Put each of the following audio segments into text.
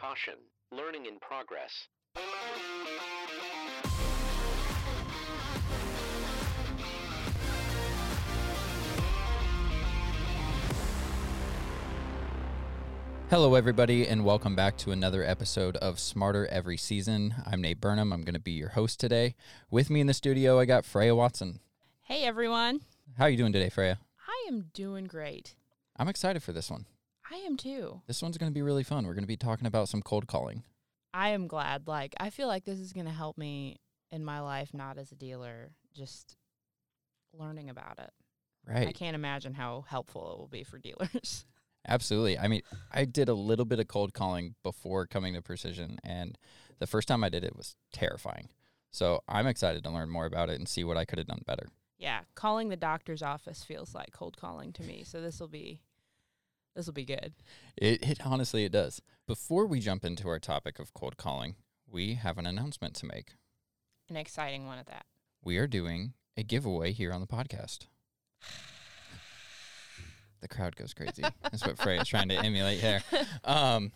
Caution, learning in progress. Hello, everybody, and welcome back to another episode of Smarter Every Season. I'm Nate Burnham. I'm going to be your host today. With me in the studio, I got Freya Watson. Hey everyone. How are you doing today, Freya? I am doing great. I'm excited for this one. I am too. This one's going to be really fun. We're going to be talking about some cold calling. I am glad. Like, I feel like this is going to help me in my life, not as a dealer, just learning about it. Right. I can't imagine how helpful it will be for dealers. Absolutely. I mean, I did a little bit of cold calling before coming to Precision, and the first time I did it was terrifying. So I'm excited to learn more about it and see what I could have done better. yeah, calling the doctor's office feels like cold calling to me. So this will be this will be good. It, it honestly it does. Before we jump into our topic of cold calling, we have an announcement to make. An exciting one at that. We are doing a giveaway here on the podcast. The crowd goes crazy. That's what Frey is trying to emulate here. Um,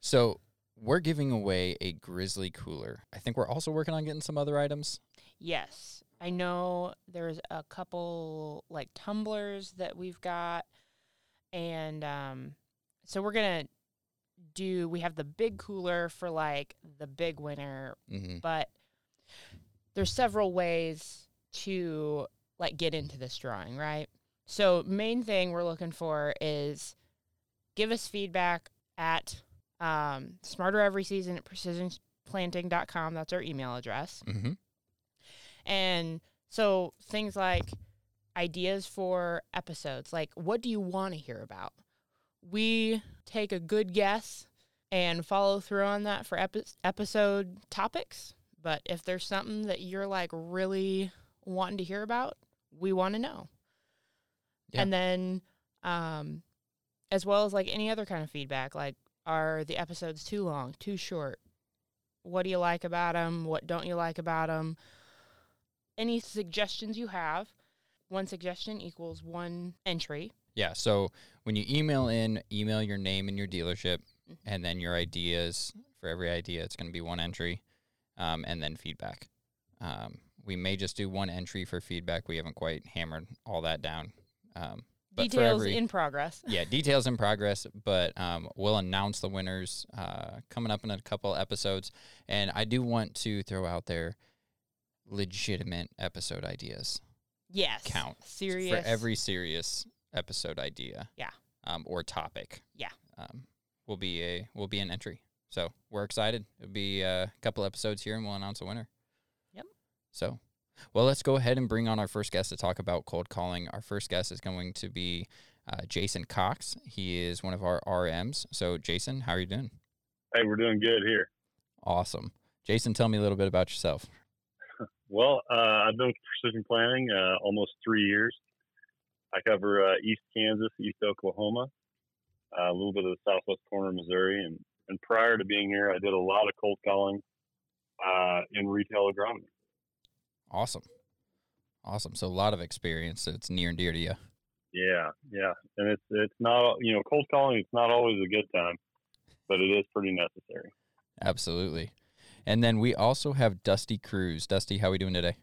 so we're giving away a Grizzly cooler. I think we're also working on getting some other items. Yes. I know there's a couple like tumblers that we've got. And um, so we're going to do, we have the big cooler for like the big winner, hmm but there's several ways to like get into this drawing, right? So main thing we're looking for is give us feedback at um, smarter every season at precisionplanting.com. That's our email address. hmm And so things like ideas for episodes, like what do you want to hear about? We take a good guess and follow through on that for epi- episode topics. But if there's something that you're like really wanting to hear about, we want to know. Yeah. And then, um, as well as like any other kind of feedback, like are the episodes too long, too short? What do you like about them? What don't you like about them? Any suggestions you have? One suggestion equals one entry. Yeah. So when you email in, email your name and your dealership, and then your ideas. For every idea, it's going to be one entry, um, and then feedback. Um, we may just do one entry for feedback. We haven't quite hammered all that down. Um, but Details every- in progress. yeah, details in progress, but um, we'll announce the winners uh, coming up in a couple episodes. And I do want to throw out there legitimate episode ideas Yes. count Serious. for every serious episode idea. Yeah. Um, or topic. Yeah. Um, will be a will be an entry. So we're excited. It'll be uh, a couple episodes here, and we'll announce a winner. Yep. So, well, let's go ahead and bring on our first guest to talk about cold calling. Our first guest is going to be uh, Jason Cox. He is one of our RMs. So, Jason, how are you doing? Hey, we're doing good here. Awesome. Jason, tell me a little bit about yourself. Well, uh, I've been with Precision Planting uh, almost three years. I cover uh, East Kansas, East Oklahoma, uh, a little bit of the southwest corner of Missouri, and, and prior to being here, I did a lot of cold calling uh, in retail agronomy. Awesome. Awesome. So, a lot of experience. It's near and dear to you. Yeah, yeah, and it's it's not you know cold calling. It's not always a good time, but it is pretty necessary. Absolutely. And then we also have Dusty Kruse. Dusty, how are we doing today?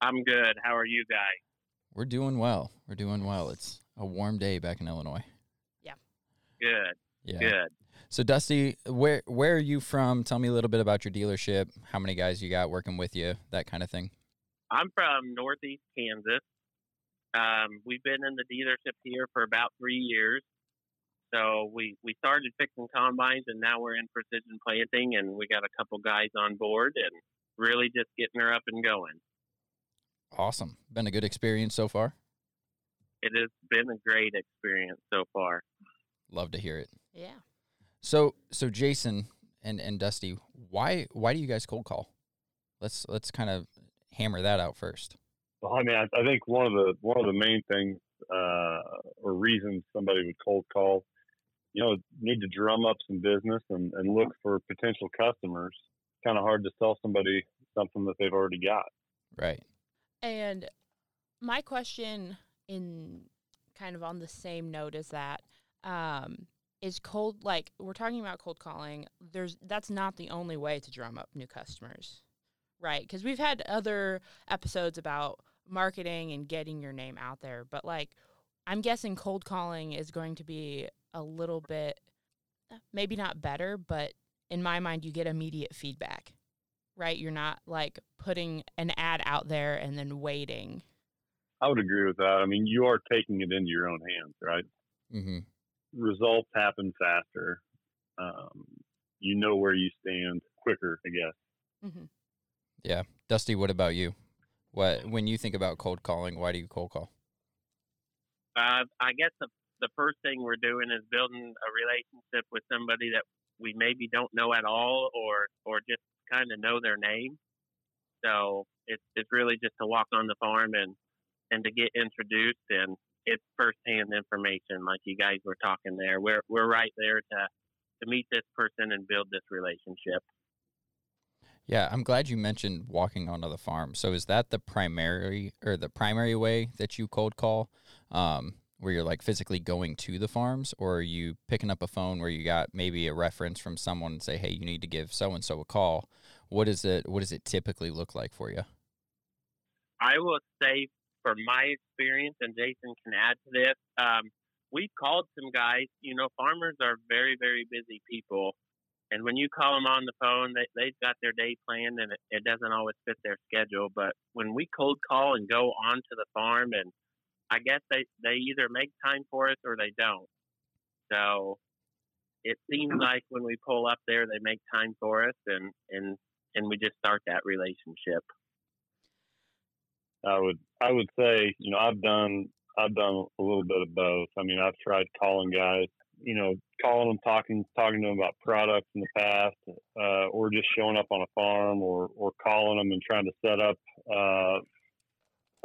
I'm good. How are you guys? We're doing well. We're doing well. It's a warm day back in Illinois. Yeah. Good. Yeah. Good. So Dusty, where where are you from? Tell me a little bit about your dealership. How many guys you got working with you? That kind of thing. I'm from Northeast Kansas. Um, we've been in the dealership here for about three years. So we, we started fixing combines and now we're in precision planting and we got a couple guys on board and really just getting her up and going. Awesome. Been a good experience so far. It has been a great experience so far. Love to hear it. Yeah. So so Jason and and Dusty, why why do you guys cold call? Let's let's kind of hammer that out first. Well, I mean, I, I think one of the one of the main things uh, or reasons somebody would cold call, you know, need to drum up some business and, and look for potential customers. Kind of hard to sell somebody something that they've already got. Right. And my question in kind of on the same note as that, um, is cold like we're talking about cold calling there's that's not the only way to drum up new customers right because we've had other episodes about marketing and getting your name out there but like i'm guessing cold calling is going to be a little bit maybe not better but in my mind you get immediate feedback right you're not like putting an ad out there and then waiting I would agree with that. I mean, you are taking it into your own hands, right? Mm-hmm. Results happen faster. Um, you know where you stand quicker, I guess. hmm Yeah. Dusty, what about you? What when you think about cold calling, why do you cold call? Uh, I guess the the first thing we're doing is building a relationship with somebody that we maybe don't know at all, or or just kind of know their name. So it's it's really just to walk on the farm and and to get introduced, and it's firsthand information, like you guys were talking there. We're we're right there to to meet this person and build this relationship. Yeah, I'm glad you mentioned walking onto the farm. So is that the primary or the primary way that you cold call? Um, where you're like physically going to the farms, or are you picking up a phone where you got maybe a reference from someone and say, "Hey, you need to give so and so a call." What is it? What does it typically look like for you? I will say, from my experience, and Jason can add to this, um, we've called some guys. You know, farmers are very, very busy people. And when you call them on the phone, they, they've got their day planned and it, it doesn't always fit their schedule. But when we cold call and go onto the farm, and I guess they, they either make time for us or they don't. So it seems mm-hmm. like when we pull up there, they make time for us and, and, and we just start that relationship. I would I would say, you know, I've done I've done a little bit of both. I mean, I've tried calling guys, you know, calling them, talking talking to them about products in the past, uh, or just showing up on a farm, or or calling them and trying to set up uh,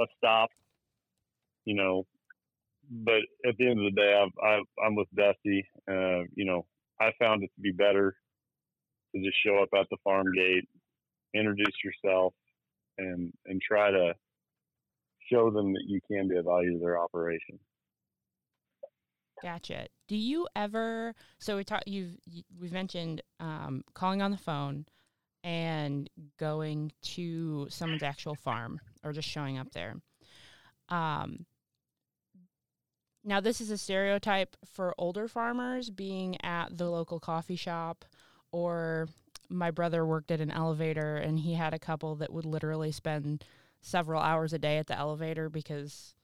a stop. You know, but at the end of the day, I've, I've, I'm with Dusty. Uh, you know, I found it to be better to just show up at the farm gate, introduce yourself, and and try to show them that you can be a value to their operation. Gotcha. Do you ever? So we talked. You've you, we've mentioned um, calling on the phone and going to someone's actual farm or just showing up there. Um, now this is a stereotype for older farmers being at the local coffee shop, or my brother worked at an elevator and he had a couple that would literally spend several hours a day at the elevator because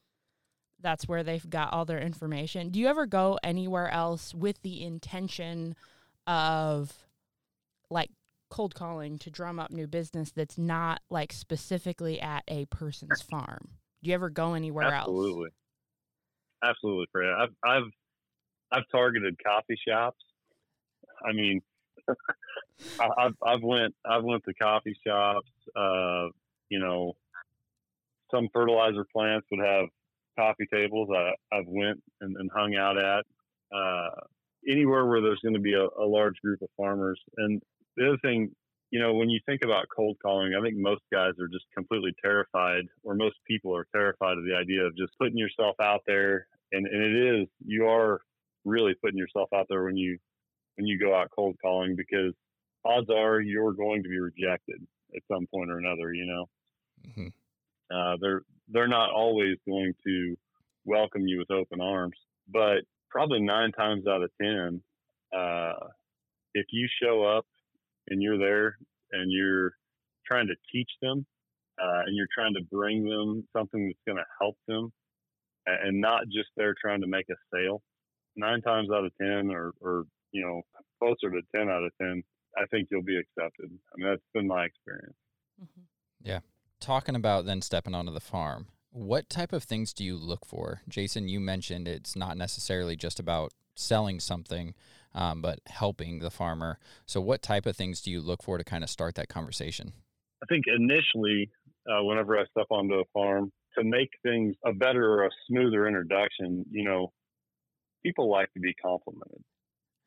that's where they've got all their information. Do you ever go anywhere else with the intention of like cold calling to drum up new business that's not like specifically at a person's farm? Do you ever go anywhere Absolutely. else? Absolutely, Absolutely, Fred. I've I've I've targeted coffee shops. I mean, I've I've went I've went to coffee shops. Uh, you know, some fertilizer plants would have coffee tables. I I've went and, and hung out at. Uh, anywhere where there's going to be a, a large group of farmers. And the other thing, you know, when you think about cold calling, I think most guys are just completely terrified, or most people are terrified of the idea of just putting yourself out there. And, and it is, you are really putting yourself out there when you when you go out cold calling because odds are you're going to be rejected at some point or another. You know, hmm uh, they're they're not always going to welcome you with open arms, but probably nine times out of ten, uh, if you show up and you're there and you're trying to teach them uh, and you're trying to bring them something that's going to help them, and not just there trying to make a sale, nine times out of ten, or or you know closer to ten out of ten, I think you'll be accepted. I mean that's been my experience. Mhm. Talking about then stepping onto the farm, what type of things do you look for? Jason, you mentioned it's not necessarily just about selling something, um, but helping the farmer. So, what type of things do you look for to kind of start that conversation? I think initially, uh, whenever I step onto a farm, to make things a better or a smoother introduction, you know, people like to be complimented.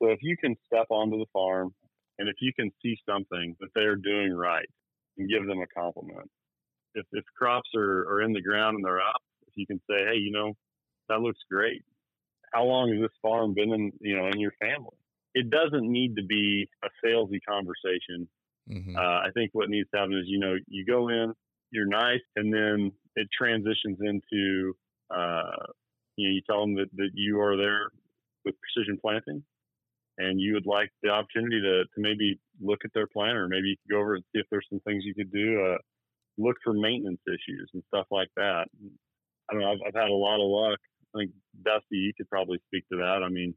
So if you can step onto the farm and if you can see something that they're doing right and give them a compliment. If, if crops are, are in the ground and they're up, if you can say, hey, you know, that looks great. how long has this farm been in you know in your family? It doesn't need to be a salesy conversation. hmm Uh, I think what needs to happen is you know you go in, you're nice, and then it transitions into uh, you know you tell them that, that you are there with precision planting, and you would like the opportunity to, to maybe look at their planter. Maybe you could go over and see if there's some things you could do. Uh, look for maintenance issues and stuff like that. I don't know. I've, I've had a lot of luck. I think Dusty, you could probably speak to that. I mean,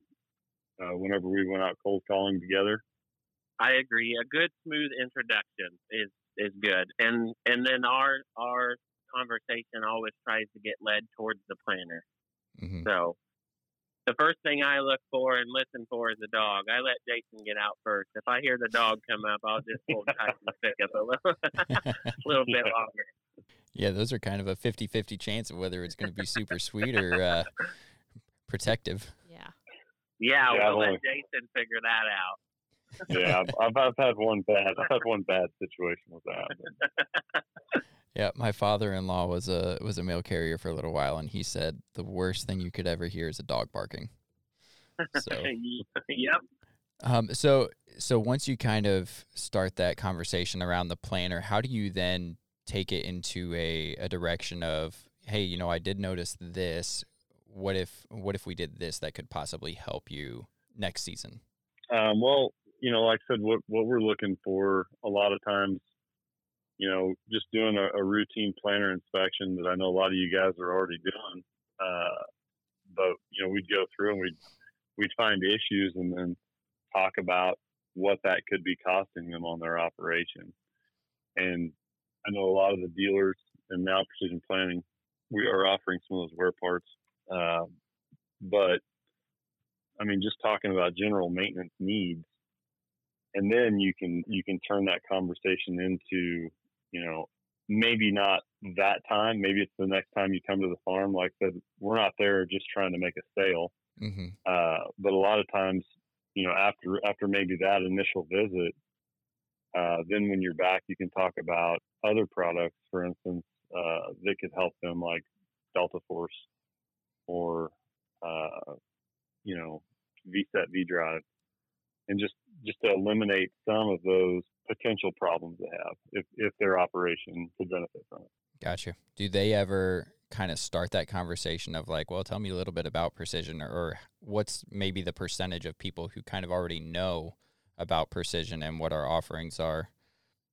uh, whenever we went out cold calling together, I agree. A good smooth introduction is is good, and and then our our conversation always tries to get led towards the planter. hmm So the first thing I look for and listen for is the dog. I let Jason get out first. If I hear the dog come up, I'll just hold tight and pick up a little, little bit longer. Yeah, those are kind of a 50-50 chance of whether it's going to be super sweet or uh, protective. Yeah. Yeah, Yeah, we'll let Jason figure that out. Yeah, I've, I've, I've had one bad, I've had one bad situation with that. Yeah, my father-in-law was a was a mail carrier for a little while, and he said the worst thing you could ever hear is a dog barking. So, yep. um, so so once you kind of start that conversation around the planter, how do you then take it into a, a direction of, hey, you know, I did notice this. What if what if we did this that could possibly help you next season? Um, well, you know, like I said, what what we're looking for a lot of times, you know, just doing a, a routine planter inspection that I know a lot of you guys are already doing. Uh, but you know, we'd go through and we'd we'd find issues and then talk about what that could be costing them on their operation. And I know a lot of the dealers and now precision planting, we are offering some of those wear parts. Uh, but I mean, just talking about general maintenance needs, and then you can you can turn that conversation into, you know, maybe not that time, maybe it's the next time you come to the farm. Like I said, we're not there just trying to make a sale, Mm-hmm. uh, but a lot of times, you know, after after maybe that initial visit, uh, then when you're back, you can talk about other products, for instance, uh, that could help them, like Delta Force or uh, you know VSET V Drive, and just just to eliminate some of those potential problems they have if if their operation could benefit from it. Gotcha. Do they ever kind of start that conversation of like, well, tell me a little bit about precision, or, or what's maybe the percentage of people who kind of already know about precision and what our offerings are?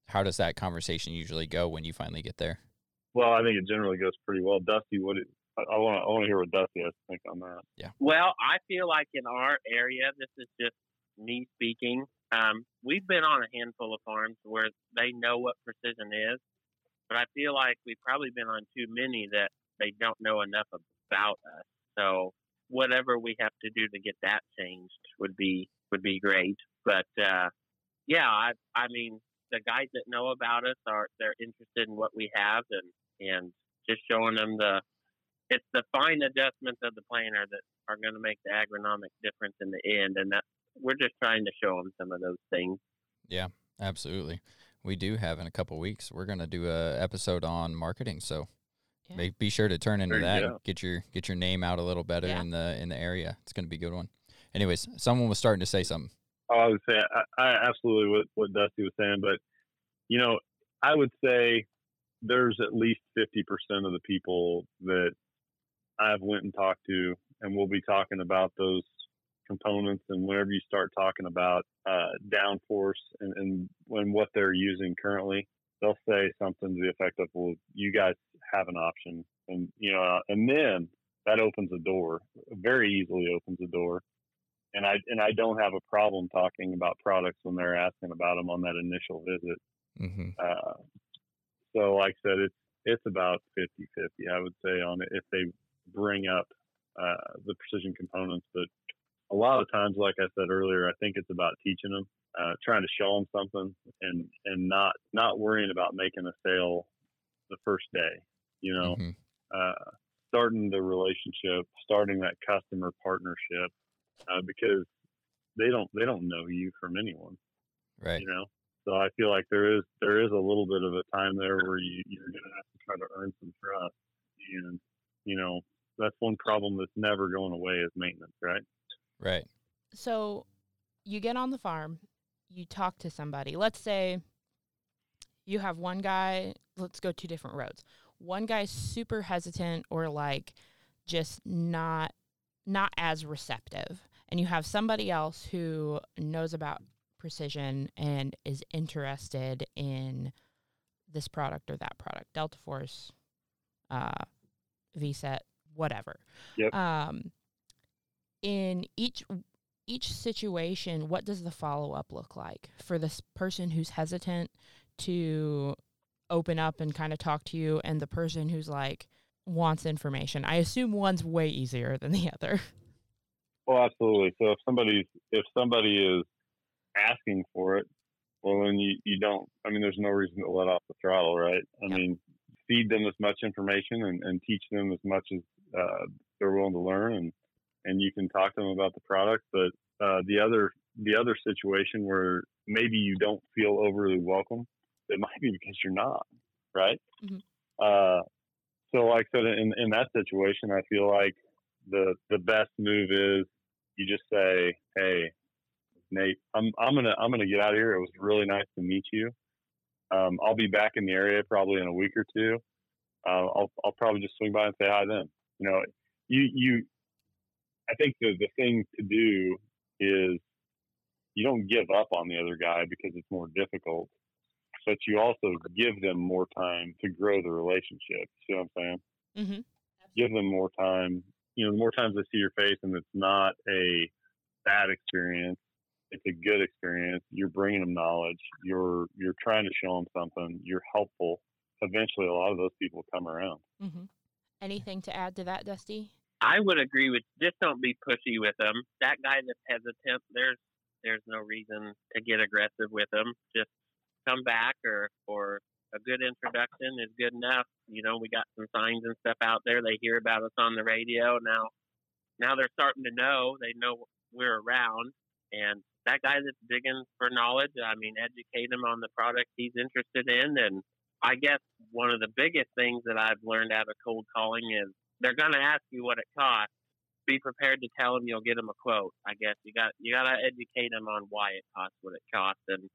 How does that conversation usually go when you finally get there? Well, I think it generally goes pretty well. Dusty, what it, I want to I want to hear what Dusty has to think on that. Yeah. Well, I feel like in our area, this is just me speaking. Um, we've been on a handful of farms where they know what precision is, but I feel like we've probably been on too many that they don't know enough about us. So whatever we have to do to get that changed would be would be great. But uh, yeah, I I mean the guys that know about us are they're interested in what we have and and just showing them the it's the fine adjustments of the planter that are going to make the agronomic difference in the end, and that we're just trying to show them some of those things. Yeah, absolutely. We do have in a couple weeks. We're gonna do a episode on marketing, so Yeah. make, be sure to turn into There you that. go. Get your get your name out a little better Yeah. in the in the area. It's gonna be a good one. Anyways, someone was starting to say something. Oh, I would say I, I absolutely what, what Dusty was saying, but you know, I would say there's at least fifty percent of the people that I've went and talked to, and we'll be talking about those components. And whenever you start talking about uh, downforce and, and when what they're using currently, they'll say something to the effect of, "Well, you guys have an option," and you know, and then that opens a door, very easily opens a door and I and I don't have a problem talking about products when they're asking about them on that initial visit. Mm-hmm. Uh, so, like I said, it's it's about 50-50, I would say, on it if they bring up uh, the precision components. But a lot of times, like I said earlier, I think it's about teaching them, uh, trying to show them something, and and not not worrying about making a sale the first day. You know, hmm uh, starting the relationship, starting that customer partnership, uh, because they don't they don't know you from anyone, Right. you know. So I feel like there is there is a little bit of a time there where you you're gonna have to try to earn some trust, and you know that's one problem that's never going away is maintenance, right? Right. So you get on the farm, you talk to somebody. Let's say you have one guy, let's go two different roads. One guy's super hesitant or like just not not as receptive. And you have somebody else who knows about precision and is interested in this product or that product, Delta Force, uh, VSET, whatever. Yep. Um, in each each situation, what does the follow up look like for this person who's hesitant to open up and kind of talk to you, and the person who's like wants information? I assume one's way easier than the other. Well, absolutely. So if somebody's if somebody is asking for it, well, then you, you don't. I mean, there's no reason to let off the throttle, right? I Yep. mean, feed them as much information and, and teach them as much as uh, they're willing to learn, and and you can talk to them about the product. But uh, the other the other situation where maybe you don't feel overly welcome, it might be because you're not, right? Mhm. Uh, so, like I said, in in that situation, I feel like the the best move is you just say, "Hey, Nate, I'm I'm gonna I'm gonna get out of here. It was really nice to meet you. Um, I'll be back in the area probably in a week or two. Uh, I'll I'll probably just swing by and say hi then. You know, you you. I think the the thing to do is you don't give up on the other guy because it's more difficult, but you also give them more time to grow the relationship. See what I'm saying? Mm-hmm. give them more time. You know, the more times they see your face and it's not a bad experience, it's a good experience. You're bringing them knowledge. You're you're trying to show them something. You're helpful. Eventually, a lot of those people come around. Mm-hmm. Anything to add to that, Dusty? I would agree with just don't be pushy with them. That guy that's hesitant, there's there's no reason to get aggressive with them. Just come back or or a good introduction is good enough. You know, we got some signs and stuff out there. They hear about us on the radio now. Now they're starting to know. They know we're around, and that guy that's digging for knowledge. I mean, educate him on the product he's interested in, and I guess one of the biggest things that I've learned out of cold calling is they're going to ask you what it costs. Be prepared to tell them you'll get them a quote. I guess you got you got to educate them on why it costs what it costs, and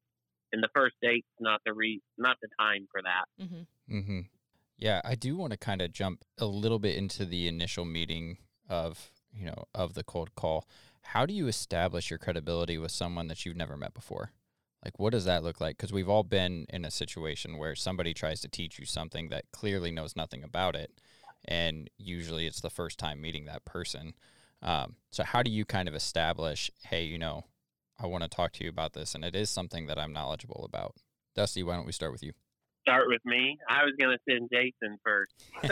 in the first date's not the re not the time for that. Mm-hmm. Mm-hmm. Yeah, I do want to kind of jump a little bit into the initial meeting of you know of the cold call. How do you establish your credibility with someone that you've never met before? Like, what does that look like? Because we've all been in a situation where somebody tries to teach you something that clearly knows nothing about it, and usually it's the first time meeting that person. Um, so, how do you kind of establish, hey, you know, I want to talk to you about this, and it is something that I'm knowledgeable about? Dusty, why don't we start with you? Start with me. I was going to send Jason first.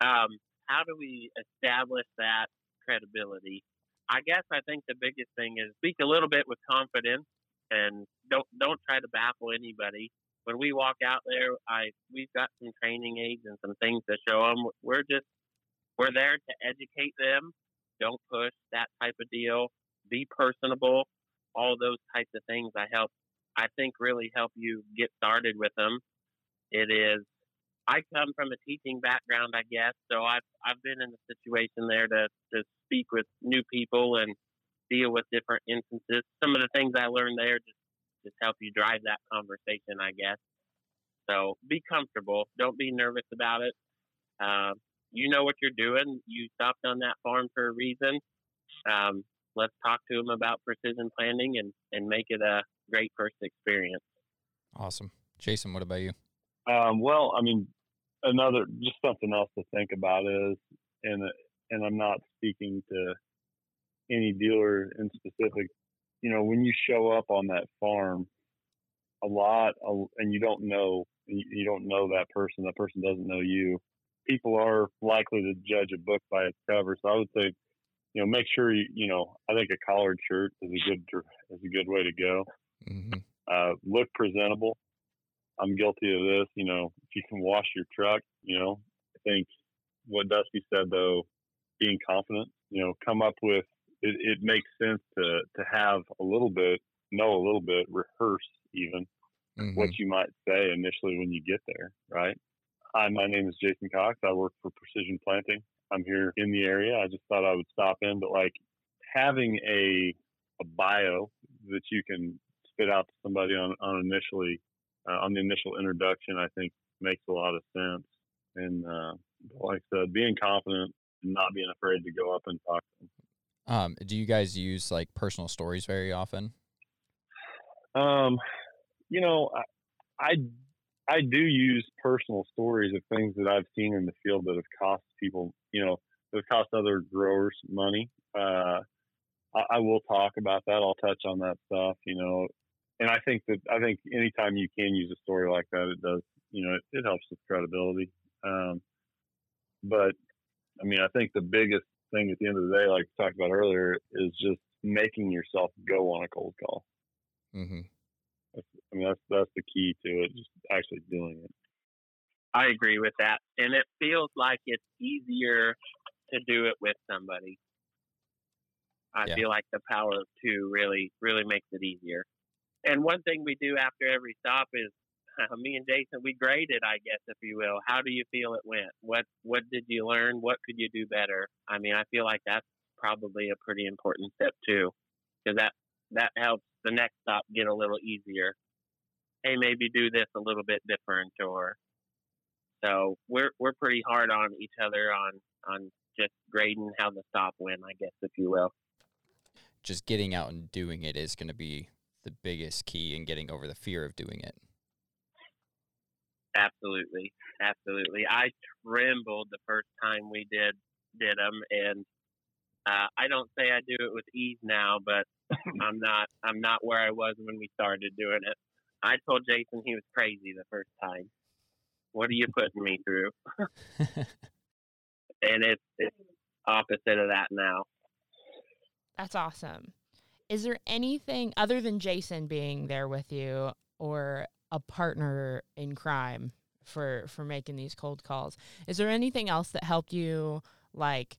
um, how do we establish that credibility? I guess I think the biggest thing is speak a little bit with confidence and don't don't try to baffle anybody. When we walk out there, I we've got some training aids and some things to show them. We're just we're there to educate them. Don't push that type of deal. Be personable. All those types of things I help. I think really help you get started with them. It is I come from a teaching background, I guess, so I've I've been in a situation there to to speak with new people and deal with different instances. Some of the things I learned there just just help you drive that conversation, I guess. So be comfortable. Don't be nervous about it. Um, you know what you're doing. You stopped on that farm for a reason. Um, let's talk to them about precision planting and and make it a great first experience. Awesome. Jason, what about you? Um, well, I mean, another just something else to think about is, and and I'm not speaking to any dealer in specific. You know, when you show up on that farm, a lot, and you don't know, you don't know that person. That person doesn't know you. People are likely to judge a book by its cover. So I would say, you know, make sure you, you know, I think a collared shirt is a good is a good way to go. Mm-hmm. Uh, look presentable. I'm guilty of this. You know, if you can wash your truck, you know, I think what Dusty said though, being confident, you know, come up with it, it makes sense to to have a little bit, know a little bit, rehearse even Mm-hmm. what you might say initially when you get there, right? Hi, my name is Jason Cox. I work for Precision Planting. I'm here in the area. I just thought I would stop in, but like having a a bio that you can spit out to somebody on on initially uh, on the initial introduction, I think makes a lot of sense. And uh, like I said, being confident and not being afraid to go up and talk to them. Um, do you guys use like personal stories very often? Um, you know, I, I I do use personal stories of things that I've seen in the field that have cost people, you know, that have cost other growers money. Uh, I, I will talk about that. I'll touch on that stuff, you know, and I think that I think anytime you can use a story like that, it does, you know, it, it helps with credibility. Um, but I mean, I think the biggest thing at the end of the day, like we talked about earlier, is just making yourself go on a cold call. Mm-hmm. That's, I mean, that's that's the key to it. Just actually doing it. I agree with that, and it feels like it's easier to do it with somebody. I Yeah. feel like the power of two really, really makes it easier. And one thing we do after every stop is me and Jason we graded, I guess, if you will. How do you feel it went? What What did you learn? What could you do better? I mean, I feel like that's probably a pretty important step too, because that that helps the next stop get a little easier. Hey, maybe do this a little bit different, or so we're we're pretty hard on each other on on just grading how the stop went, I guess, if you will. Just getting out and doing it is going to be the biggest key in getting over the fear of doing it. Absolutely, absolutely. I trembled the first time we did did them, and uh, I don't say I do it with ease now, but I'm not I'm not where I was when we started doing it. I told Jason he was crazy the first time. What are you putting me through? And it's it's opposite of that now. That's awesome. Is there anything other than Jason being there with you or a partner in crime for for making these cold calls? Is there anything else that helped you like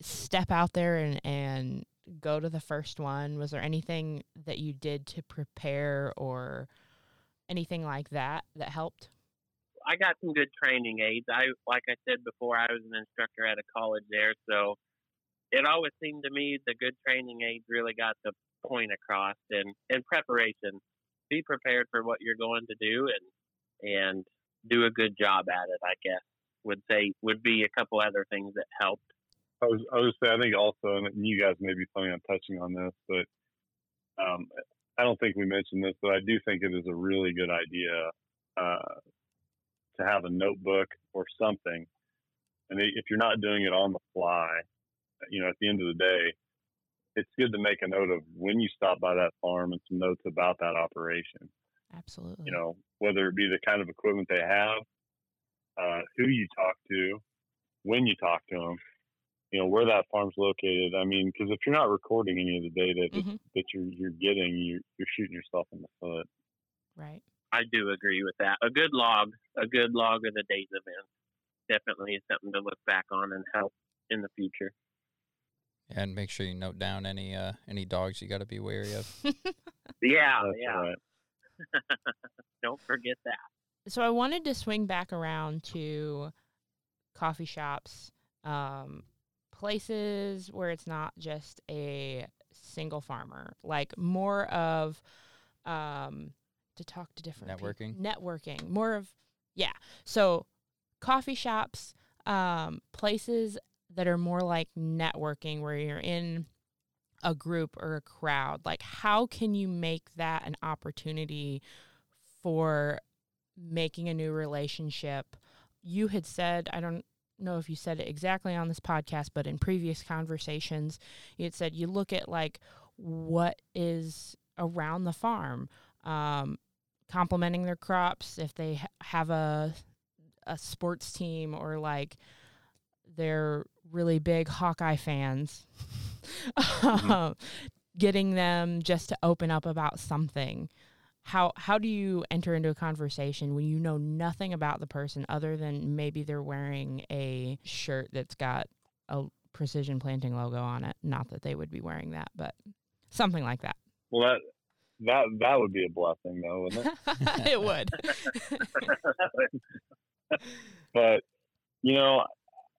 step out there and and go to the first one? Was there anything that you did to prepare or anything like that that helped? I got some good training aids. I like I said before, I was an instructor at a college there, so it always seemed to me the good training aids really got the point across and and preparation. Be prepared for what you're going to do and and do a good job at it. I guess would say would be a couple other things that helped. I was I was say I think also, and you guys may be planning on touching on this, but um, I don't think we mentioned this, but I do think it is a really good idea uh, to have a notebook or something. And if you're not doing it on the fly, you know, at the end of the day, it's good to make a note of when you stop by that farm and some notes about that operation. Absolutely. You know, whether it be the kind of equipment they have, uh, who you talk to, when you talk to them, you know, where that farm's located. I mean, because if you're not recording any of the data that, Mhm. that you're you're getting, you're you're shooting yourself in the foot. right. I do agree with that. A good log, a good log of the day's events, definitely is something to look back on and help in the future. And make sure you note down any uh, any dogs you got to be wary of. Yeah, That's yeah. right. Don't forget that. so I wanted to swing back around to coffee shops, um, places where it's not just a single farmer, like more of um, to talk to different peop- Networking? networking, more of yeah. So coffee shops, um, places that are more like networking, where you're in a group or a crowd. Like, how can you make that an opportunity for making a new relationship? You had said, I don't know if you said it exactly on this podcast, but in previous conversations, you had said you look at like what is around the farm, um, complementing their crops if they ha- have a a sports team or like they're really big Hawkeye fans, um, getting them just to open up about something. How how do you enter into a conversation when you know nothing about the person other than maybe they're wearing a shirt that's got a precision planting logo on it? Not that they would be wearing that, but something like that. Well, that that that would be a blessing, though, wouldn't it? it would. but you know,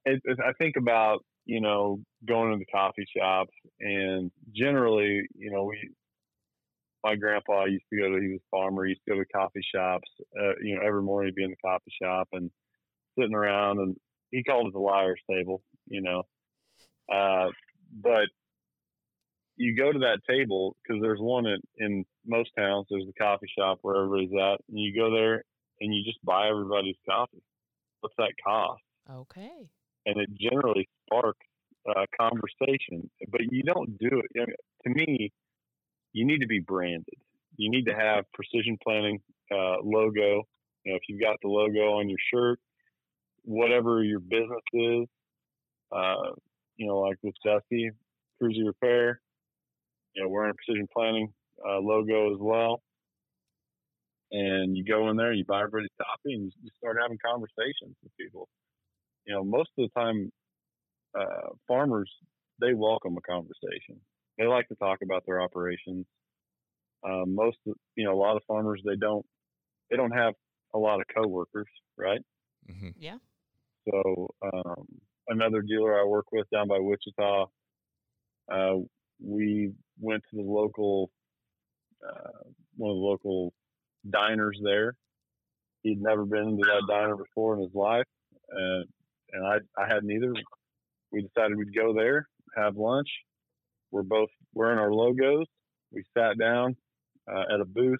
it, it, I think about you know going to the coffee shops, and generally, you know, we. My grandpa used to go to. He was a farmer. He used to go to coffee shops. Uh, you know, every morning he'd be in the coffee shop and sitting around, and he called it the liar's table. You know, uh, but you go to that table because there's one in, in most towns. There's the coffee shop where everybody's at, and you go there and you just buy everybody's coffee. What's that cost? Okay. And it generally sparks uh, conversation, but you don't do it. To me, you need to be branded. You need to have precision planting uh, logo. You know, if you've got the logo on your shirt, whatever your business is, uh, you know, like with Dusty Cruzy Repair, you know, wearing a precision planting uh, logo as well. And you go in there, you buy everybody's coffee, and you start having conversations with people. You know, most of the time, uh, farmers they welcome a conversation. They like to talk about their operations. Uh, most, of, you know, a lot of farmers they don't they don't have a lot of coworkers, right? Mm-hmm. Yeah. So um, another dealer I work with down by Wichita, uh, we went to the local uh, one of the local diners there. He'd never been to that diner before in his life, and and I I hadn't either. We decided we'd go there, have lunch. We're both wearing our logos. We sat down uh, at a booth.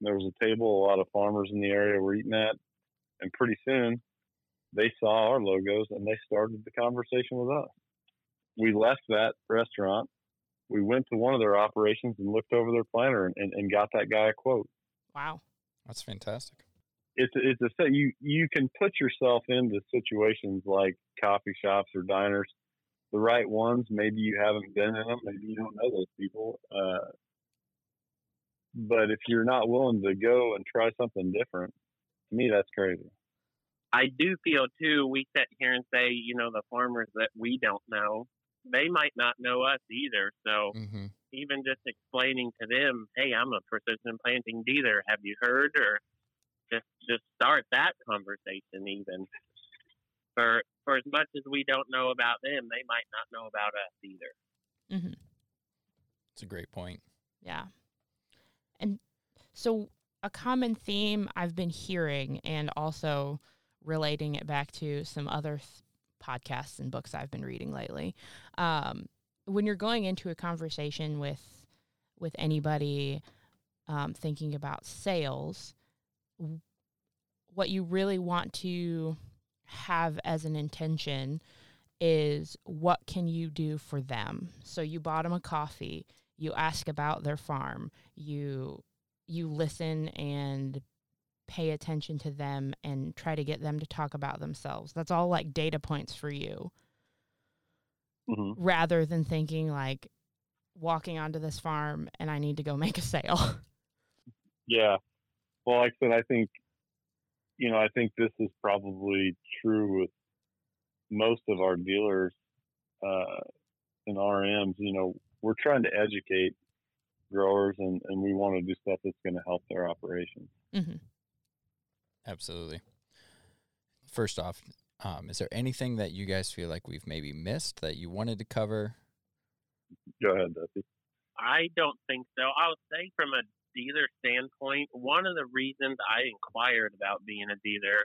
There was a table. A lot of farmers in the area were eating at, and pretty soon they saw our logos and they started the conversation with us. We left that restaurant. We went to one of their operations and looked over their planter and, and, and got that guy a quote. Wow. That's fantastic. It's it's a set you you can put yourself into situations like coffee shops or diners, the right ones. Maybe you haven't been in them. Maybe you don't know those people. Uh, but if you're not willing to go and try something different, to me that's crazy. I do feel too. We sit here and say, you know, the farmers that we don't know, they might not know us either. So hmm even just explaining to them, hey, I'm a precision planting dealer. Have you heard? Or just just start that conversation. Even for for as much as we don't know about them, they might not know about us either. hmm It's a great point. Yeah. And so a common theme I've been hearing and also relating it back to some other th- podcasts and books I've been reading lately. Um, when you're going into a conversation with with anybody um, thinking about sales, w- what you really want to have as an intention is what can you do for them? So you bought them a coffee, you ask about their farm, you you listen and pay attention to them and try to get them to talk about themselves. That's all like data points for you hmm rather than thinking like walking onto this farm and I need to go make a sale. Yeah. Well, like I said, I think, you know, I think this is probably true with most of our dealers uh, and RMs. You know, we're trying to educate growers and, and we want to do stuff that's going to help their operations. hmm Absolutely. First off, um, is there anything that you guys feel like we've maybe missed that you wanted to cover? Go ahead, Dusty. I don't think so. I'll say from a dealer standpoint, one of the reasons I inquired about being a dealer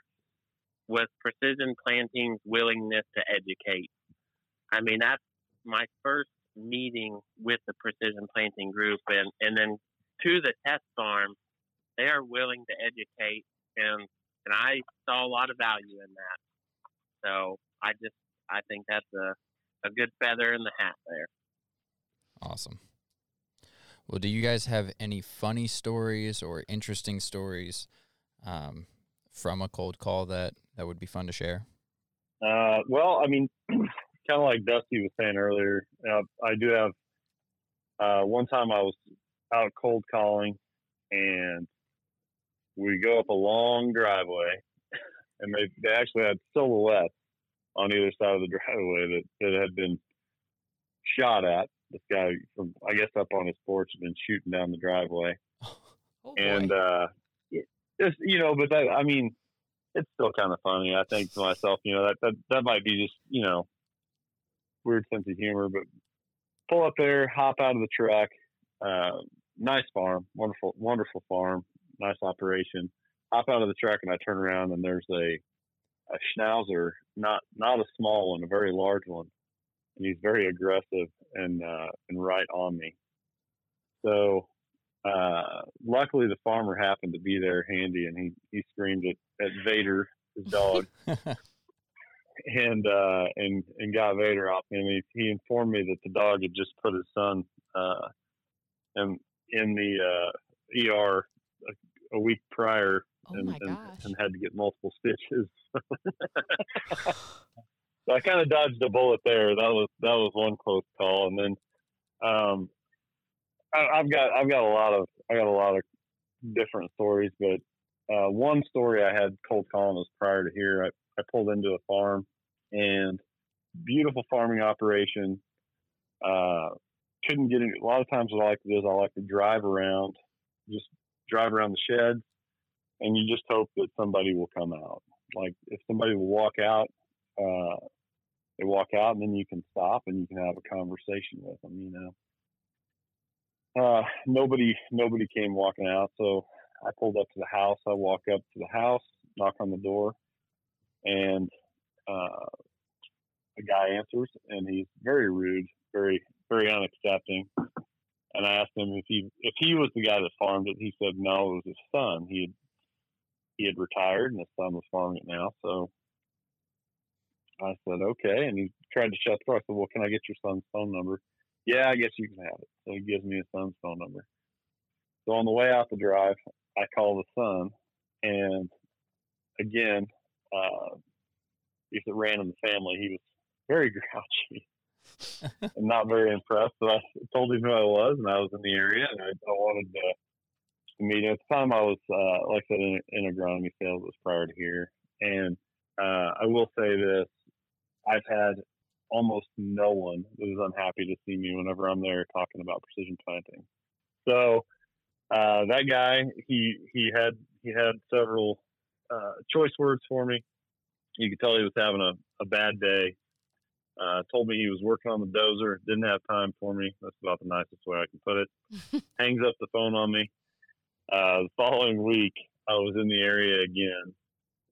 was Precision Planting's willingness to educate. I mean, that's my first meeting with the Precision Planting group, and, and then to the test farm, they are willing to educate, and and I saw a lot of value in that. So I just I think that's a a good feather in the hat there. Awesome. Well, do you guys have any funny stories or interesting stories um, from a cold call that that would be fun to share? Uh, well, I mean, kind of like Dusty was saying earlier, uh, I do have. Uh, one time I was out cold calling, and we go up a long driveway, and they they actually had silhouettes on either side of the driveway that, that had been shot at. This guy from I guess up on his porch had been shooting down the driveway Oh, and uh, just you know, but that I mean, it's still kind of funny. I think to myself, you know, that that that might be just you know weird sense of humor, but pull up there, hop out of the truck. Uh, nice farm, wonderful, wonderful farm, nice operation. Hop out of the truck and I turn around and there's a a schnauzer, not not a small one, a very large one, and he's very aggressive and uh, and right on me. So uh, luckily the farmer happened to be there handy and he, he screamed at, at Vader, his dog, and uh, and and got Vader off. And he, he informed me that the dog had just put his son uh, in in the uh, ER a, a week prior Oh and, and, and had to get multiple stitches. so I kind of dodged a bullet there. That was that was one close call, and then um, I, I've got I've got a lot of I got a lot of different stories, but uh, one story I had cold calling was prior to here. I, I pulled into a farm and beautiful farming operation. Uh, couldn't get in. A lot of times, what I like to do is I like to drive around, just drive around the sheds, and you just hope that somebody will come out. Like if somebody will walk out, uh, they walk out, and then you can stop and you can have a conversation with them. You know, uh, nobody nobody came walking out, so I pulled up to the house. I walk up to the house, knock on the door, and uh, a guy answers, and he's very rude, very very unaccepting. And I asked him if he if he was the guy that farmed it. He said no, it was his son. He had he had retired, and his son was farming it now. So I said okay, and he tried to shut the door. I said, well, can I get your son's phone number? Yeah, I guess you can have it. So he gives me his son's phone number. So on the way out the drive, I call the son, and again, uh, he's a ran in the family. He was very grouchy and not very impressed. So I told him who I was, and I was in the area, and I, I wanted to, to meet him. At the time, I was, uh, like I said, in, in agronomy sales. It was prior to here, and uh, I will say this: I've had almost no one that is unhappy to see me whenever I'm there talking about precision planting. So uh, that guy, he he had he had several uh, choice words for me. You could tell he was having a, a bad day. Uh, told me he was working on the dozer, didn't have time for me. That's about the nicest way I can put it. Hangs up the phone on me. Uh, the following week, I was in the area again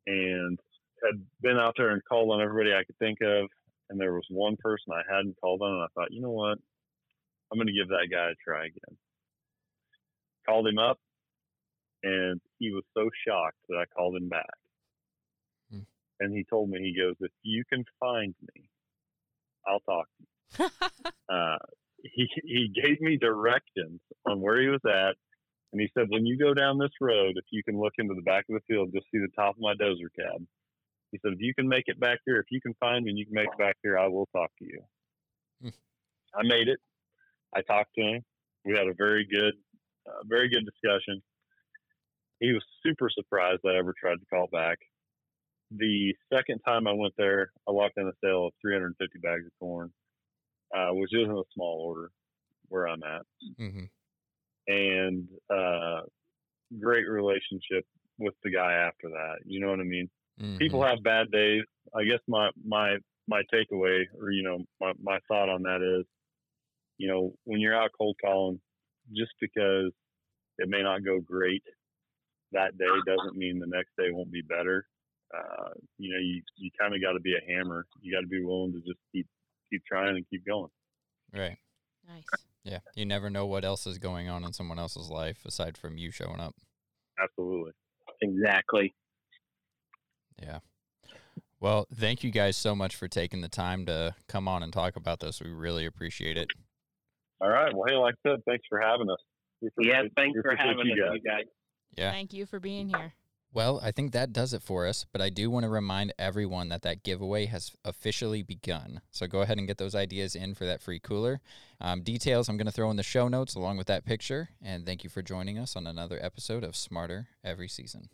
and had been out there and called on everybody I could think of. And there was one person I hadn't called on, and I thought, you know what? I'm going to give that guy a try again. Called him up, and he was so shocked that I called him back. Hmm. And he told me, he goes, if you can find me, I'll talk to you. Uh, he, he gave me directions on where he was at. And he said, when you go down this road, if you can look into the back of the field, you'll see the top of my dozer cab. He said, if you can make it back here, if you can find me and you can make it back here, I will talk to you. Hmm. I made it. I talked to him. We had a very good, uh, very good discussion. He was super surprised I ever tried to call back. The second time I went there, I walked in a sale of 350 bags of corn, uh, which isn't a small order where I'm at hmm and uh, great relationship with the guy after that. You know what I mean? Mm-hmm. People have bad days. I guess my my my takeaway, or you know, my my thought on that is, you know, when you're out cold calling, just because it may not go great that day doesn't mean the next day won't be better. Uh, you know, you you kind of got to be a hammer. You got to be willing to just keep keep trying and keep going. right. nice. Yeah. You never know what else is going on in someone else's life aside from you showing up. Absolutely. Exactly. Yeah. Well, thank you guys so much for taking the time to come on and talk about this. We really appreciate it. All right. Well, hey, like I said, thanks for having us. We Yes, thanks we for appreciate having us, you guys. you guys. Yeah. Thank you for being here. Well, I think that does it for us, but I do want to remind everyone that that giveaway has officially begun. So go ahead and get those ideas in for that free cooler. Um, details I'm going to throw in the show notes along with that picture. And thank you for joining us on another episode of Smarter Every Season.